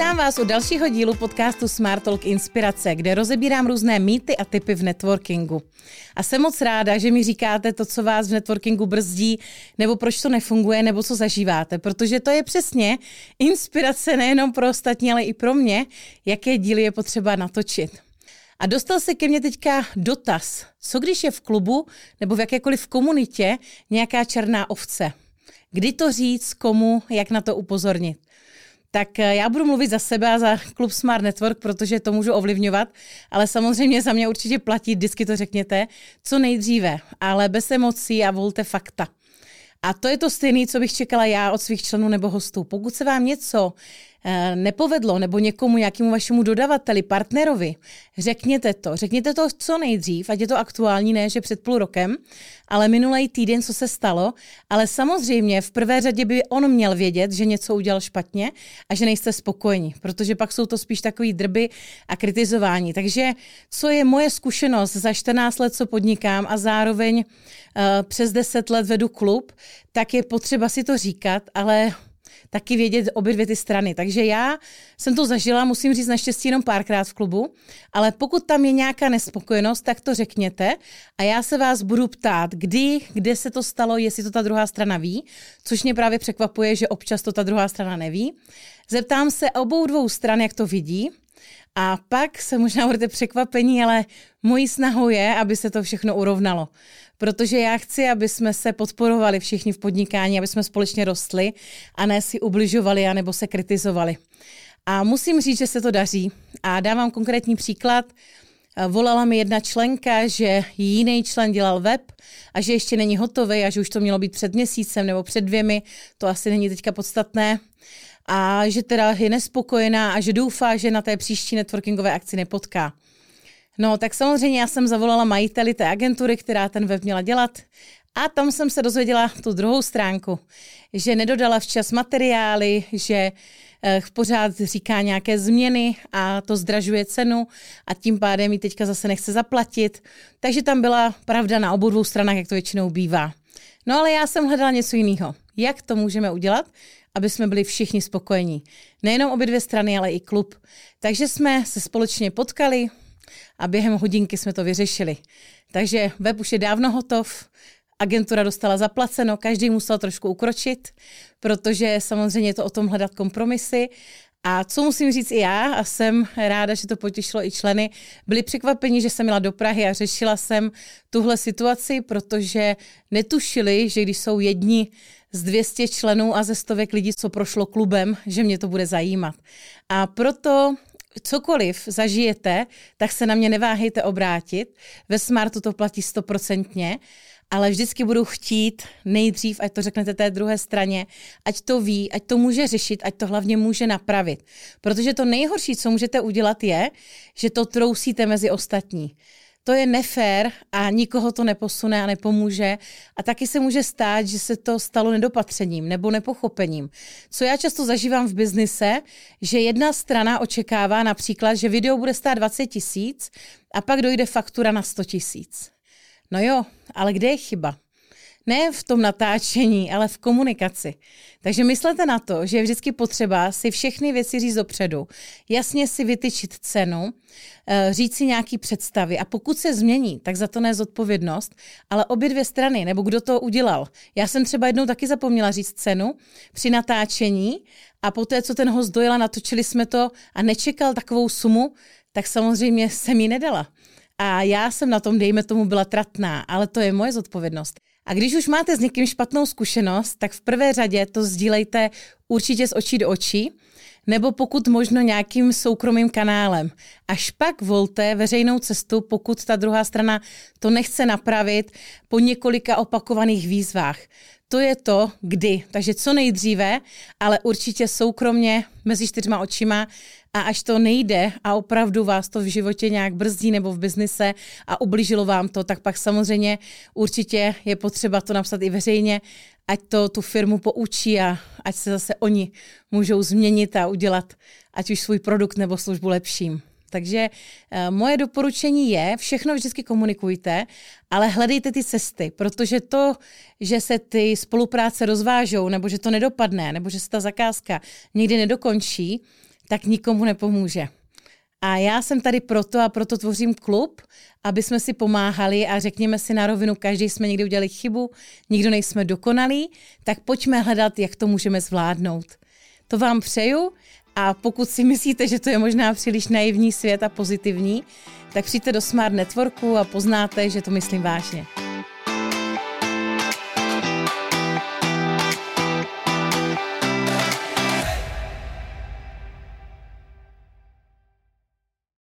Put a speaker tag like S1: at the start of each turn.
S1: Vítám vás u dalšího dílu podcastu Smart Talk Inspirace, kde rozebírám různé mýty a typy v networkingu. A jsem moc ráda, že mi říkáte to, co vás v networkingu brzdí, nebo proč to nefunguje, nebo co zažíváte, protože to je přesně inspirace nejenom pro ostatní, ale i pro mě, jaké díly je potřeba natočit. A dostal se ke mně teďka dotaz, co když je v klubu nebo v jakékoliv komunitě nějaká černá ovce? Kdy to říct, komu, jak na to upozornit? Tak eh, já budu mluvit za sebe a za klub Smart Network, protože to můžu ovlivňovat, ale samozřejmě za mě určitě platí, vždycky to řekněte, co nejdříve, ale bez emocí a volte fakta. A to je to stejné, co bych čekala já od svých členů nebo hostů. Pokud se vám něco nepovedlo nebo někomu, nějakému vašemu dodavateli, partnerovi, řekněte to. Řekněte to co nejdřív, ať je to aktuální, ne, že před půl rokem, ale minulý týden, co se stalo, ale samozřejmě v prvé řadě by on měl vědět, že něco udělal špatně a že nejste spokojeni, protože pak jsou to spíš takový drby a kritizování. Takže co je moje zkušenost za 14 let, co podnikám a zároveň uh, přes 10 let vedu klub, tak je potřeba si to říkat, ale taky vědět obě dvě ty strany. Takže já jsem to zažila, musím říct naštěstí jenom párkrát v klubu, ale pokud tam je nějaká nespokojenost, tak to řekněte a já se vás budu ptát, kdy, kde se to stalo, jestli to ta druhá strana ví, což mě právě překvapuje, že občas to ta druhá strana neví. Zeptám se obou dvou stran, jak to vidí, a pak se možná budete překvapení, ale mojí snahou je, aby se to všechno urovnalo protože já chci, aby jsme se podporovali všichni v podnikání, aby jsme společně rostli a ne si ubližovali anebo se kritizovali. A musím říct, že se to daří. A dávám konkrétní příklad. Volala mi jedna členka, že jiný člen dělal web a že ještě není hotový a že už to mělo být před měsícem nebo před dvěmi, to asi není teďka podstatné. A že teda je nespokojená a že doufá, že na té příští networkingové akci nepotká. No, tak samozřejmě já jsem zavolala majiteli té agentury, která ten web měla dělat a tam jsem se dozvěděla tu druhou stránku, že nedodala včas materiály, že eh, pořád říká nějaké změny a to zdražuje cenu a tím pádem ji teďka zase nechce zaplatit. Takže tam byla pravda na obou dvou stranách, jak to většinou bývá. No ale já jsem hledala něco jiného. Jak to můžeme udělat, aby jsme byli všichni spokojení. Nejenom obě dvě strany, ale i klub. Takže jsme se společně potkali, a během hodinky jsme to vyřešili. Takže web už je dávno hotov, agentura dostala zaplaceno, každý musel trošku ukročit, protože samozřejmě je to o tom hledat kompromisy. A co musím říct i já, a jsem ráda, že to potěšilo i členy, byli překvapeni, že jsem měla do Prahy a řešila jsem tuhle situaci, protože netušili, že když jsou jedni z 200 členů a ze stovek lidí, co prošlo klubem, že mě to bude zajímat. A proto cokoliv zažijete, tak se na mě neváhejte obrátit. Ve Smartu to platí stoprocentně, ale vždycky budu chtít nejdřív, ať to řeknete té druhé straně, ať to ví, ať to může řešit, ať to hlavně může napravit. Protože to nejhorší, co můžete udělat, je, že to trousíte mezi ostatní to je nefér a nikoho to neposune a nepomůže. A taky se může stát, že se to stalo nedopatřením nebo nepochopením. Co já často zažívám v biznise, že jedna strana očekává například, že video bude stát 20 tisíc a pak dojde faktura na 100 tisíc. No jo, ale kde je chyba? Ne v tom natáčení, ale v komunikaci. Takže myslete na to, že je vždycky potřeba si všechny věci říct dopředu, jasně si vytyčit cenu, eh, říct si nějaký představy a pokud se změní, tak za to ne zodpovědnost, ale obě dvě strany, nebo kdo to udělal. Já jsem třeba jednou taky zapomněla říct cenu při natáčení a poté, co ten host dojela, natočili jsme to a nečekal takovou sumu, tak samozřejmě jsem ji nedala. A já jsem na tom, dejme tomu, byla tratná, ale to je moje zodpovědnost. A když už máte s někým špatnou zkušenost, tak v prvé řadě to sdílejte určitě z očí do očí, nebo pokud možno nějakým soukromým kanálem. Až pak volte veřejnou cestu, pokud ta druhá strana to nechce napravit po několika opakovaných výzvách. To je to, kdy. Takže co nejdříve, ale určitě soukromně mezi čtyřma očima a až to nejde a opravdu vás to v životě nějak brzdí nebo v biznise a ublížilo vám to, tak pak samozřejmě určitě je potřeba to napsat i veřejně, ať to tu firmu poučí a ať se zase oni můžou změnit a udělat ať už svůj produkt nebo službu lepším. Takže uh, moje doporučení je, všechno vždycky komunikujte, ale hledejte ty cesty, protože to, že se ty spolupráce rozvážou, nebo že to nedopadne, nebo že se ta zakázka nikdy nedokončí, tak nikomu nepomůže. A já jsem tady proto a proto tvořím klub, aby jsme si pomáhali a řekněme si na rovinu, každý jsme někdy udělali chybu, nikdo nejsme dokonalí, tak pojďme hledat, jak to můžeme zvládnout. To vám přeju a pokud si myslíte, že to je možná příliš naivní svět a pozitivní, tak přijďte do Smart Networku a poznáte, že to myslím vážně.